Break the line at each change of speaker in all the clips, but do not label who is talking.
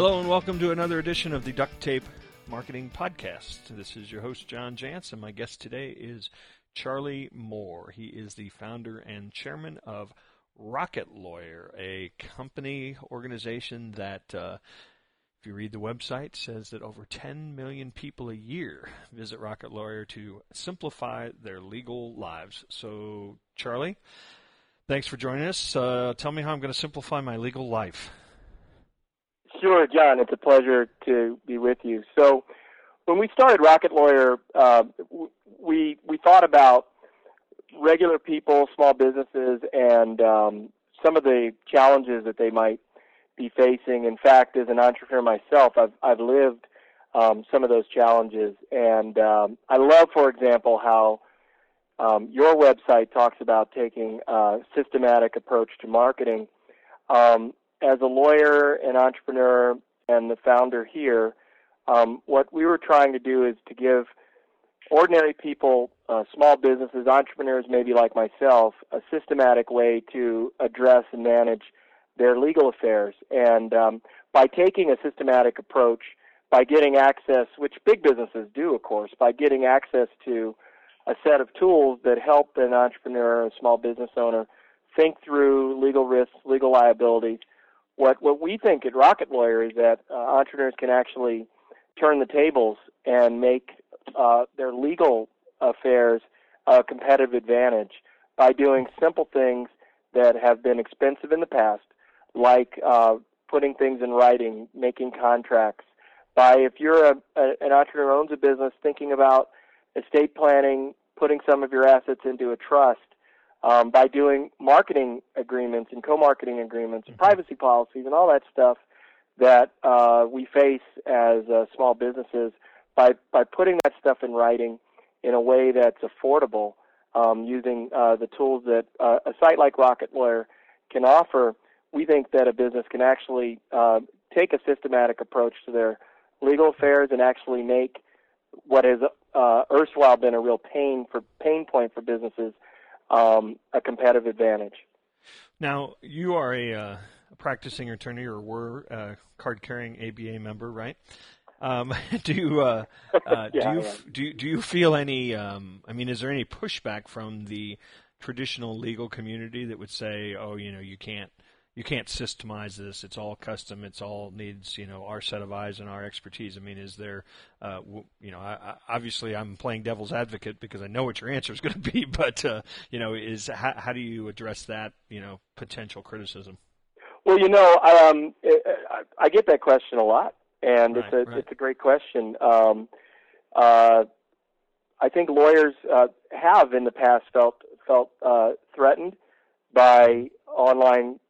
Hello and welcome to another edition of the Duct Tape Marketing Podcast. This is your host, John Jantsch. My guest today is Charley Moore. He is the founder and chairman of Rocket Lawyer, a company organization that, uh, if you read the website, says that over 10 million people a year visit Rocket Lawyer to simplify their legal lives. So, Charley, thanks for joining us. Uh, tell me how I'm going to simplify my legal life.
Sure, John. It's a pleasure to be with you. So, when we started Rocket Lawyer, uh, we we thought about regular people, small businesses, and um, some of the challenges that they might be facing. In fact, as an entrepreneur myself, I've I've lived um, some of those challenges, and um, I love, for example, how um, your website talks about taking a systematic approach to marketing. Um, as a lawyer and entrepreneur and the founder here, um, what we were trying to do is to give ordinary people, uh, small businesses, entrepreneurs maybe like myself, a systematic way to address and manage their legal affairs. And um, by taking a systematic approach, by getting access, which big businesses do, of course, by getting access to a set of tools that help an entrepreneur, a small business owner, think through legal risks, legal liabilities, what what we think at Rocket Lawyer is that uh, entrepreneurs can actually turn the tables and make uh, their legal affairs a competitive advantage by doing simple things that have been expensive in the past, like uh, putting things in writing, making contracts. By if you're a, a, an entrepreneur owns a business, thinking about estate planning, putting some of your assets into a trust, um, by doing marketing agreements and co-marketing agreements and mm-hmm. privacy policies and all that stuff that uh, we face as uh, small businesses by by putting that stuff in writing in a way that's affordable um, using uh, the tools that uh, a site like Rocket Lawyer can offer. We think that a business can actually uh, take a systematic approach to their legal affairs and actually make what has uh, erstwhile been a real pain for pain point for businesses um, a competitive advantage.
Now, you are a, uh, a practicing attorney, or were a card-carrying ABA member, right? Um, do you uh, uh, yeah, do you yeah. do do you feel any? Um, I mean, is there any pushback from the traditional legal community that would say, "Oh, you know, you can't you can't systemize this. It's all custom. It's all needs you know our set of eyes and our expertise. I mean, is there, uh, w- you know, I, I, obviously I'm playing devil's advocate because I know what your answer is going to be, but uh, you know, is how, how do you address that you know potential criticism?
Well, you know, um, I get that question a lot, and right, it's a right. it's a great question. Um, uh, I think lawyers uh, have in the past felt felt uh, threatened by online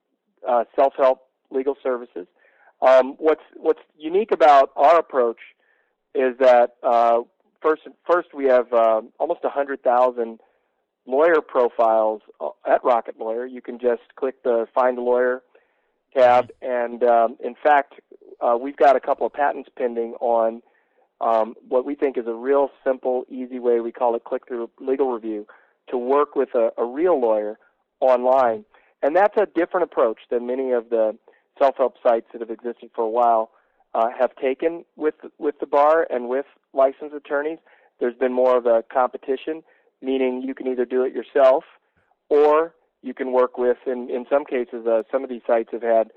uh, self-help legal services. Um, what's what's unique about our approach is that uh, first first we have uh, almost hundred thousand lawyer profiles uh, at Rocket Lawyer. You can just click the Find a Lawyer tab, and um, in fact, uh, we've got a couple of patents pending on um, what we think is a real simple, easy way. We call it click-through legal review to work with a, a real lawyer online. And that's a different approach than many of the self-help sites that have existed for a while uh, have taken with with the bar and with licensed attorneys. There's been more of a competition, meaning you can either do it yourself or you can work with. In in some cases, uh, some of these sites have had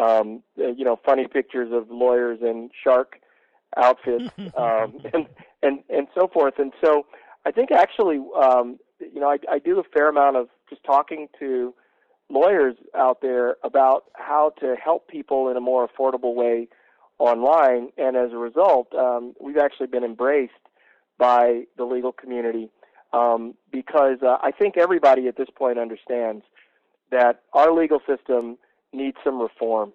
um, uh, you know funny pictures of lawyers in shark outfits um, and and and so forth. And so I think actually um, you know I, I do a fair amount of just talking to lawyers out there about how to help people in a more affordable way online. And as a result, um, we've actually been embraced by the legal community um, because uh, I think everybody at this point understands that our legal system needs some reform.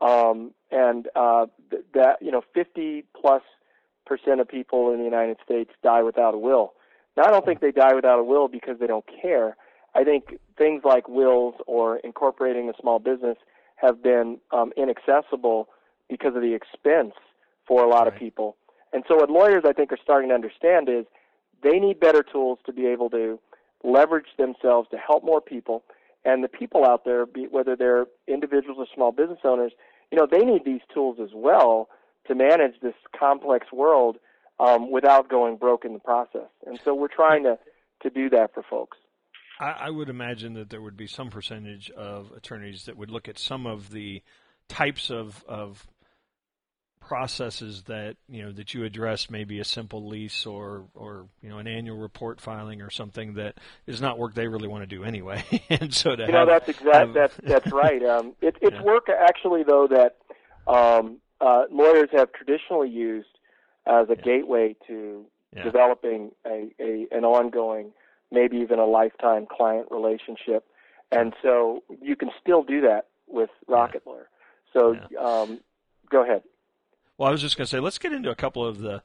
Um, and uh, th- that you know, 50 plus percent of people in the United States die without a will. Now, I don't think they die without a will because they don't care. I think things like wills or incorporating a small business have been um, inaccessible because of the expense for a lot right. of people. And so, what lawyers I think are starting to understand is they need better tools to be able to leverage themselves to help more people. And the people out there, be, whether they're individuals or small business owners, you know, they need these tools as well to manage this complex world um, without going broke in the process. And so we're trying to to do that for folks.
I, I would imagine that there would be some percentage of attorneys that would look at some of the types of, of processes that you know that you address maybe a simple lease or or you know an annual report filing or something that is not work they really want to do anyway and so to
you
have,
know that's exact that's that's right um it, it's yeah. work actually though that um uh lawyers have traditionally used as a yeah. gateway to yeah. developing a, a an ongoing maybe even a lifetime client relationship and so you can still do that with rocket lawyer so um go ahead
well, I was just going to say, let's get into a couple of the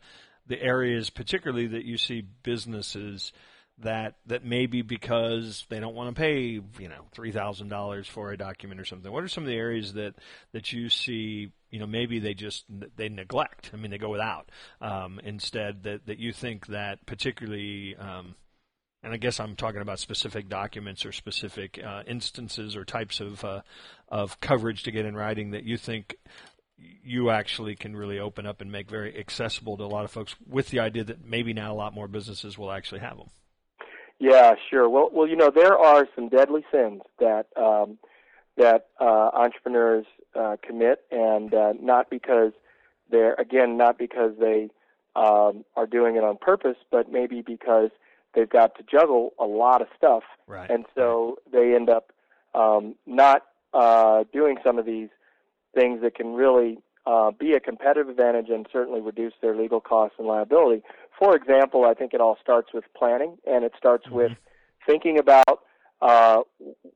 the areas, particularly that you see businesses that that maybe because they don't want to pay, you know, three thousand dollars for a document or something. What are some of the areas that that you see? You know, maybe they just they neglect. I mean, they go without um, instead. That that you think that particularly. Um, and I guess I'm talking about specific documents or specific uh, instances or types of uh, of coverage to get in writing that you think you actually can really open up and make very accessible to a lot of folks with the idea that maybe now a lot more businesses will actually have them.
Yeah, sure. Well, well, you know, there are some deadly sins that um, that uh, entrepreneurs uh, commit, and uh, not because they're again not because they um, are doing it on purpose, but maybe because they've got to juggle a lot of stuff,
right.
and so they end up um, not uh, doing some of these things that can really uh, be a competitive advantage and certainly reduce their legal costs and liability. For example, I think it all starts with planning, and it starts mm-hmm. with thinking about uh,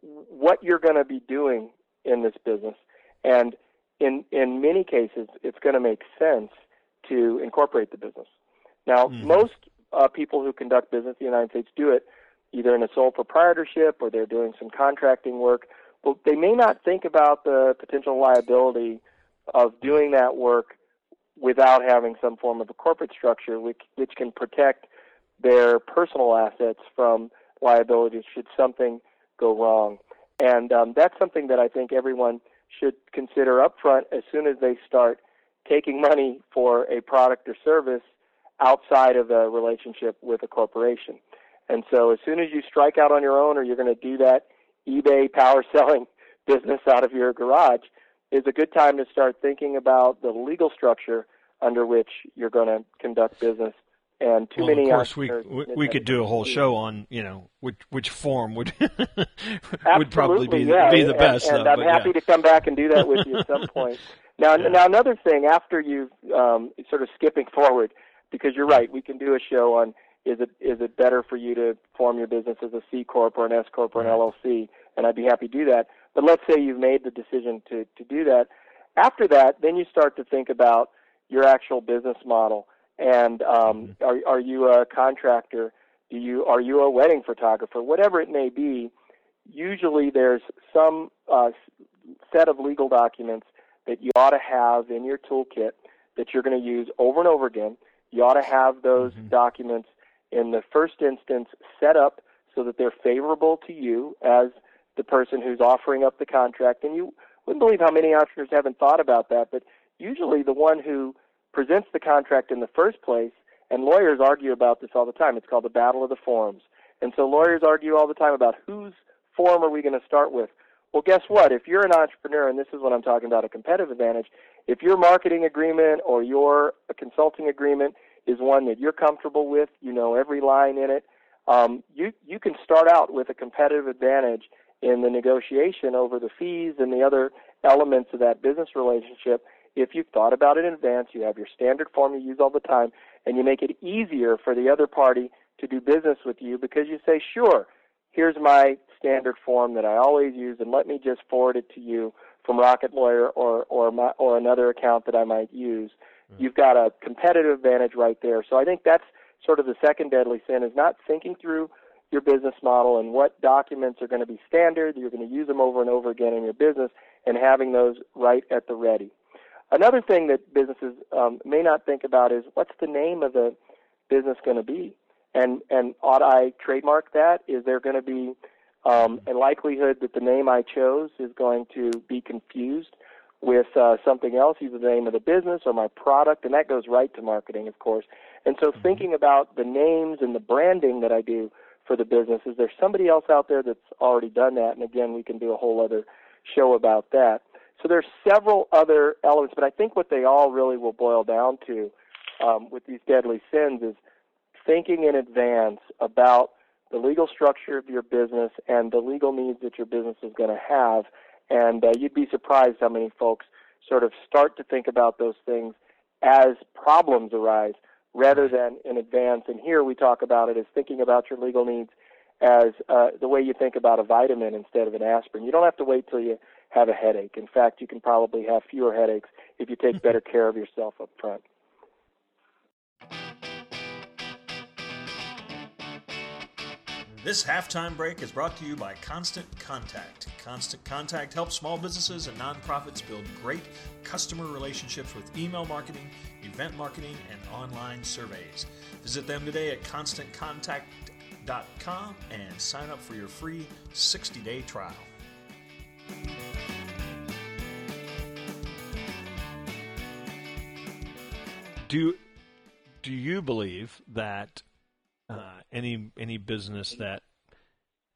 what you're going to be doing in this business. And in in many cases, it's going to make sense to incorporate the business. Now, mm-hmm. most uh, people who conduct business in the United States do it either in a sole proprietorship or they're doing some contracting work But they may not think about the potential liability of doing that work without having some form of a corporate structure which, which can protect their personal assets from liability should something go wrong. And um, that's something that I think everyone should consider upfront as soon as they start taking money for a product or service outside of a relationship with a corporation. And so as soon as you strike out on your own or you're going to do that eBay power selling business out of your garage is a good time to start thinking about the legal structure under which you're going to conduct business. And too
well,
many.
Of course, we we, we could do a whole show on you know which which form would would probably be
yeah.
be the best.
And, and
though,
I'm happy
yeah.
to come back and do that with you at some point. Now, yeah. now another thing after you've um, sort of skipping forward, because you're right, we can do a show on is it is it better for you to form your business as a C corp or an S corp or an LLC? And I'd be happy to do that. But let's say you've made the decision to to do that. After that, then you start to think about your actual business model. And um, mm-hmm. are are you a contractor? Do you are you a wedding photographer? Whatever it may be, usually there's some uh, set of legal documents that you ought to have in your toolkit that you're going to use over and over again. You ought to have those mm-hmm. documents in the first instance set up so that they're favorable to you as the person who's offering up the contract. And you wouldn't believe how many entrepreneurs haven't thought about that, but usually the one who presents the contract in the first place, and lawyers argue about this all the time. It's called the battle of the forms. And so lawyers argue all the time about whose form are we going to start with. Well, guess what? If you're an entrepreneur, and this is what I'm talking about a competitive advantage, if your marketing agreement or your consulting agreement is one that you're comfortable with, you know every line in it, um, you you can start out with a competitive advantage in the negotiation over the fees and the other elements of that business relationship. If you've thought about it in advance, you have your standard form you use all the time, and you make it easier for the other party to do business with you because you say, sure, here's my standard form that I always use, and let me just forward it to you from Rocket Lawyer or or my, or another account that I might use you've got a competitive advantage right there. So I think that's sort of the second deadly sin is not thinking through your business model and what documents are going to be standard, you're going to use them over and over again in your business, and having those right at the ready. Another thing that businesses um, may not think about is what's the name of the business going to be, and and ought I trademark that? Is there going to be um, a likelihood that the name I chose is going to be confused with uh, something else, either the name of the business or my product, and that goes right to marketing, of course. And so, mm-hmm. thinking about the names and the branding that I do for the business, is there somebody else out there that's already done that? And again, we can do a whole other show about that. So there's several other elements, but I think what they all really will boil down to um, with these deadly sins is thinking in advance about the legal structure of your business and the legal needs that your business is going to have. And uh, you'd be surprised how many folks sort of start to think about those things as problems arise rather than in advance. And here we talk about it as thinking about your legal needs as uh, the way you think about a vitamin instead of an aspirin. You don't have to wait till you have a headache. In fact, you can probably have fewer headaches if you take better care of yourself up front.
This halftime break is brought to you by Constant Contact. Constant Contact helps small businesses and nonprofits build great customer relationships with email marketing, event marketing, and online surveys. Visit them today at constantcontact.com and sign up for your free 60 day trial. Do, do you believe that uh, any any business that,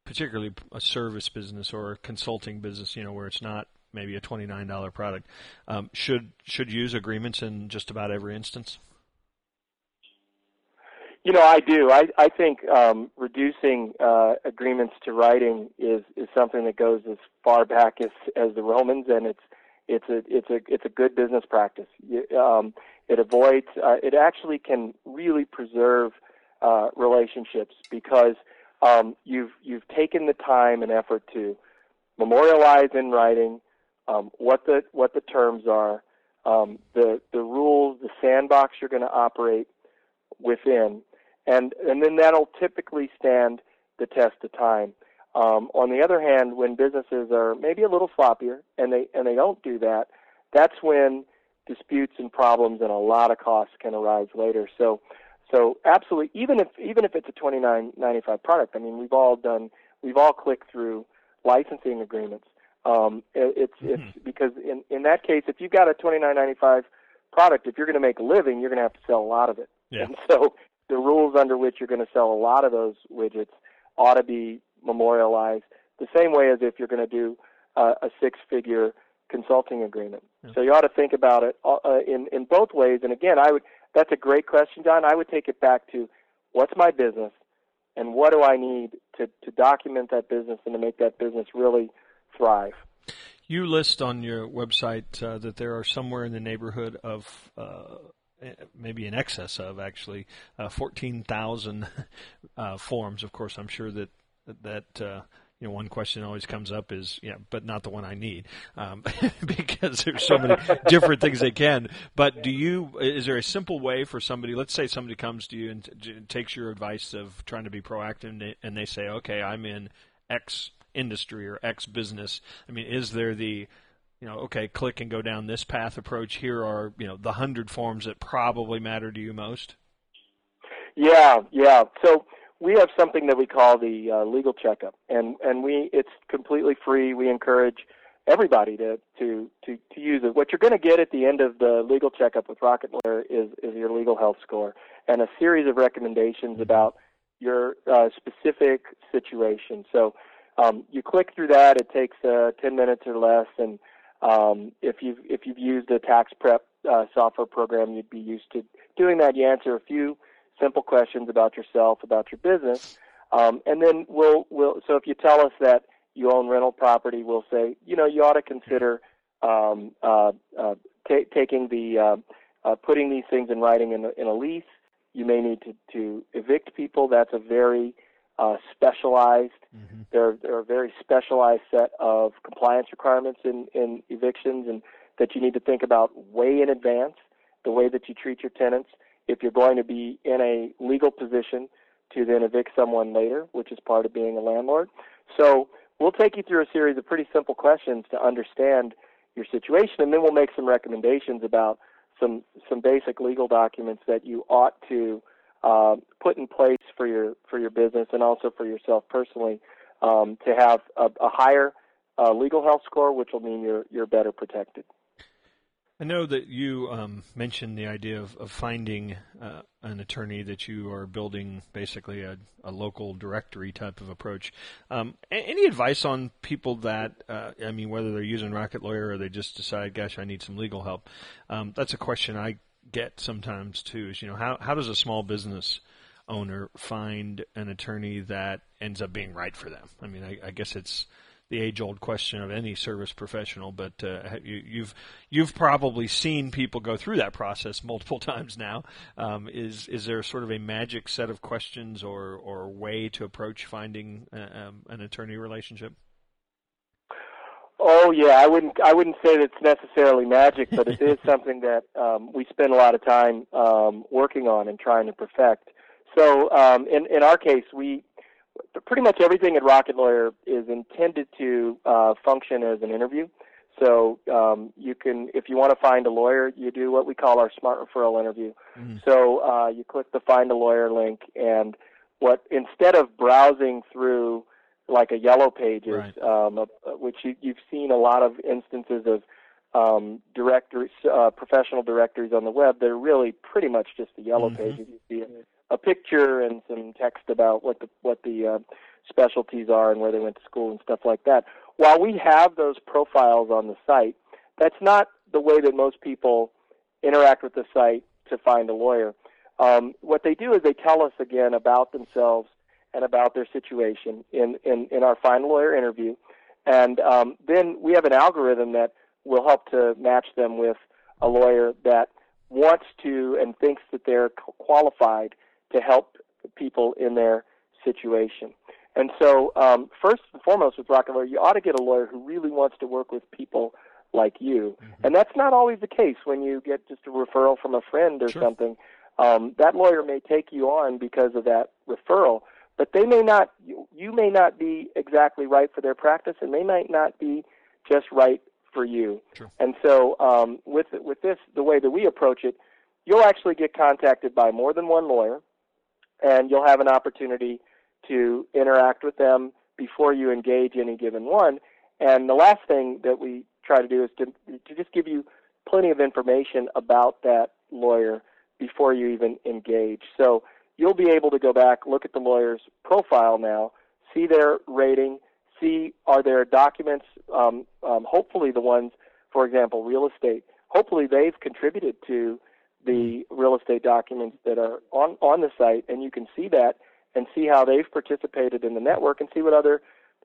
particularly a service business or a consulting business, you know, where it's not maybe a twenty nine dollar product, um, should should use agreements in just about every instance.
You know, I do. I I think um, reducing uh, agreements to writing is is something that goes as far back as as the Romans, and it's it's a it's a it's a good business practice. Um, it avoids. Uh, it actually can really preserve uh, relationships because um, you've you've taken the time and effort to memorialize in writing um, what the what the terms are, um, the the rules, the sandbox you're going to operate within, and and then that'll typically stand the test of time. Um, on the other hand, when businesses are maybe a little sloppier and they and they don't do that, that's when disputes and problems and a lot of costs can arise later. So so absolutely, even if even if it's a twenty nine ninety five product, I mean, we've all done, we've all clicked through licensing agreements. Um, it, it's mm-hmm. it's because in in that case, if you've got a twenty nine ninety five product, if you're going to make a living, you're going to have to sell a lot of it.
Yeah.
And so the rules under which you're going to sell a lot of those widgets ought to be memorialized the same way as if you're going to do uh, a six figure consulting agreement. Yeah. So you ought to think about it uh, in in both ways. And again, I would that's a great question, John. I would take it back to what's my business and what do I need to, to document that business and to make that business really thrive.
You list on your website uh, that there are somewhere in the neighborhood of uh, maybe in excess of actually uh, 14,000 uh, forms. Of course, I'm sure that that uh, you know, one question always comes up is, yeah, but not the one I need, um, because there's so many different things they can. But do you? Is there a simple way for somebody? Let's say somebody comes to you and t- takes your advice of trying to be proactive, and they, and they say, okay, I'm in X industry or X business. I mean, is there the you know, okay, click and go down this path approach. Here are, you know, the hundred forms that probably matter to you most.
Yeah, yeah. So we have something that we call the uh, legal checkup, and and we it's completely free. We encourage everybody to to to, to use it. What you're going to get at the end of the legal checkup with Rocket Lawyer is is your legal health score and a series of recommendations about your uh, specific situation. So um, you click through that. It takes uh, 10 minutes or less, and um, if you've if you've used a tax prep uh, software program, you'd be used to doing that. You answer a few simple questions about yourself, about your business, um, and then we'll we'll. So if you tell us that you own rental property, we'll say, you know, you ought to consider um, uh, uh, t- taking the uh, uh, putting these things in writing in a, in a lease. You may need to, to evict people. That's a very uh, specialized. Mm-hmm. There, there are a very specialized set of compliance requirements in, in evictions, and that you need to think about way in advance. The way that you treat your tenants if you're going to be in a legal position to then evict someone later, which is part of being a landlord. So we'll take you through a series of pretty simple questions to understand your situation, and then we'll make some recommendations about some some basic legal documents that you ought to uh, put in place for your for your business and also for yourself personally um, to have a, a higher uh, legal health score, which will mean you're you're better protected.
I know that you um, mentioned the idea of, of finding uh, an attorney that you are building basically a, a local directory type of approach. Um, any advice on people that, uh, I mean, whether they're using Rocket Lawyer or they just decide, gosh, I need some legal help? Um, that's a question I get sometimes too. Is you know how how does a small business owner find an attorney that ends up being right for them? I mean, I, I guess it's the age-old question of any service professional, but uh, you, you've you've probably seen people go through that process multiple times now. Um, is is there sort of a magic set of questions or or way to approach finding uh, um, an attorney relationship?
Oh yeah, I wouldn't I wouldn't say that it's necessarily magic, but it is something that um, we spend a lot of time um, working on and trying to perfect. So um, in in our case, we pretty much everything at Rocket Lawyer is intended to uh, function as an interview. So um, you can, if you want to find a lawyer, you do what we call our smart referral interview. Mm. So uh, you click the find a lawyer link, and what instead of browsing through like a yellow pages, right. um, which you, you've seen a lot of instances of um, directories, uh, professional directories on the web. They're really pretty much just the yellow mm-hmm. pages. You see a, a, picture and some text about what the what the uh, specialties are and where they went to school and stuff like that. While we have those profiles on the site, that's not the way that most people interact with the site to find a lawyer. Um, what they do is they tell us again about themselves and about their situation in, in, in our Find a Lawyer interview. And um, then we have an algorithm that will help to match them with a lawyer that wants to and thinks that they're qualified to help people in their situation. And so, um, first and foremost, with Rocket Lawyer, you ought to get a lawyer who really wants to work with people like you. Mm-hmm. And that's not always the case when you get just a referral from a friend or sure. something. Um, that lawyer may take you on because of that referral, but they may not you, you may not be exactly right for their practice and they might not be just right for you
sure.
and so um, with with this the way that we approach it you'll actually get contacted by more than one lawyer and you'll have an opportunity to interact with them before you engage any given one and the last thing that we try to do is to to just give you plenty of information about that lawyer before you even engage so you'll be able to go back, look at the lawyer's profile now, see their rating, see are there documents, um, um, hopefully the ones, for example, real estate. Hopefully they've contributed to the real estate documents that are on, on the site, and you can see that and see how they've participated in the network and see what other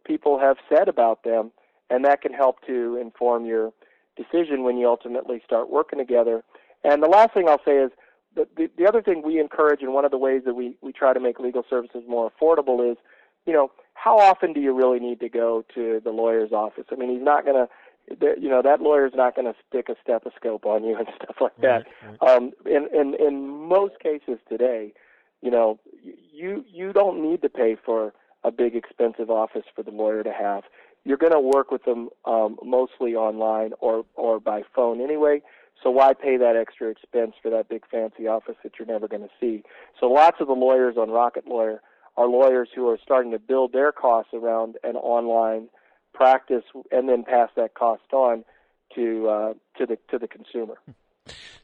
people have said about them, and that can help to inform your decision when you ultimately start working together. And the last thing I'll say is the, the, the other thing we encourage, and one of the ways that we, we try to make legal services more affordable is, you know, how often do you really need to go to the lawyer's office? I mean, he's not going to, you know, that lawyer's not going to stick a stethoscope on you and stuff like that. Right, right. Um, in, in, in most cases today, you know, you, you don't need to pay for a big expensive office for the lawyer to have. You're going to work with them um, mostly online or, or by phone anyway. So why pay that extra expense for that big fancy office that you're never going to see? So lots of the lawyers on Rocket Lawyer are lawyers who are starting to build their costs around an online practice and then pass that cost on to uh, to the to the consumer.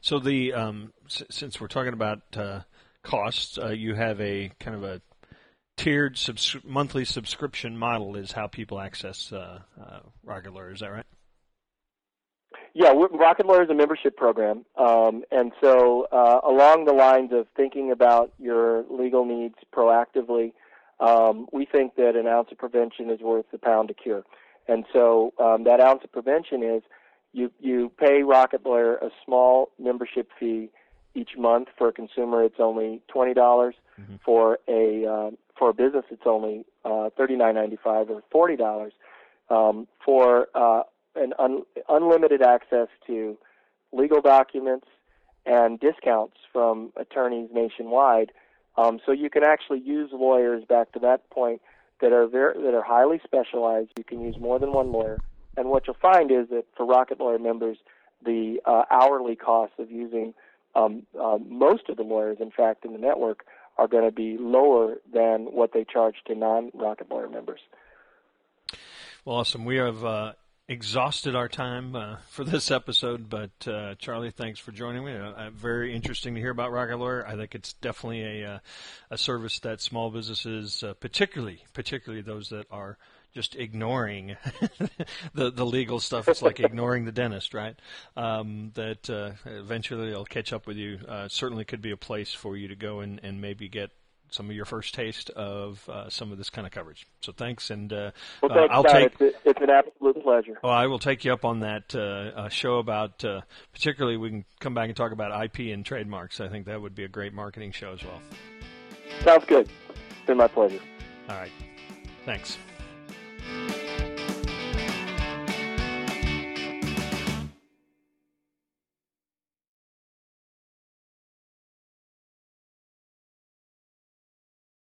So the um, s- since we're talking about uh, costs, uh, you have a kind of a tiered subs- monthly subscription model is how people access uh, uh, Rocket Lawyer. Is that right?
Yeah, Rocket Lawyer is a membership program, um, and so uh, along the lines of thinking about your legal needs proactively, um, we think that an ounce of prevention is worth a pound of cure. And so um, that ounce of prevention is you you pay Rocket Lawyer a small membership fee each month. For a consumer, it's only twenty dollars. Mm-hmm. For a uh, for a business, it's only uh, thirty nine ninety five or forty dollars. Um, for uh, an un, unlimited access to legal documents and discounts from attorneys nationwide. Um, so you can actually use lawyers back to that point that are very, that are highly specialized. You can use more than one lawyer. And what you'll find is that for Rocket Lawyer members, the uh, hourly costs of using um, uh, most of the lawyers, in fact, in the network, are going to be lower than what they charge to non-Rocket Lawyer members.
Well, awesome. We have uh, exhausted our time uh, for this episode, but uh, Charley, thanks for joining me. Uh, very interesting to hear about Rocket Lawyer. I think it's definitely a uh, a service that small businesses, uh, particularly particularly those that are just ignoring the the legal stuff. It's like ignoring the dentist, right? Um, that uh, eventually they'll catch up with you. Uh, certainly could be a place for you to go and, and maybe get some of your first taste of uh, some of this kind of coverage. So thanks, and uh,
well, thanks,
I'll
Scott.
take.
It's, a, it's, an absolute pleasure.
Well, I will take you up on that uh, show about, uh, particularly we can come back and talk about IP and trademarks. I think that would be a great marketing show as well.
Sounds good. It's been my pleasure.
All right. Thanks.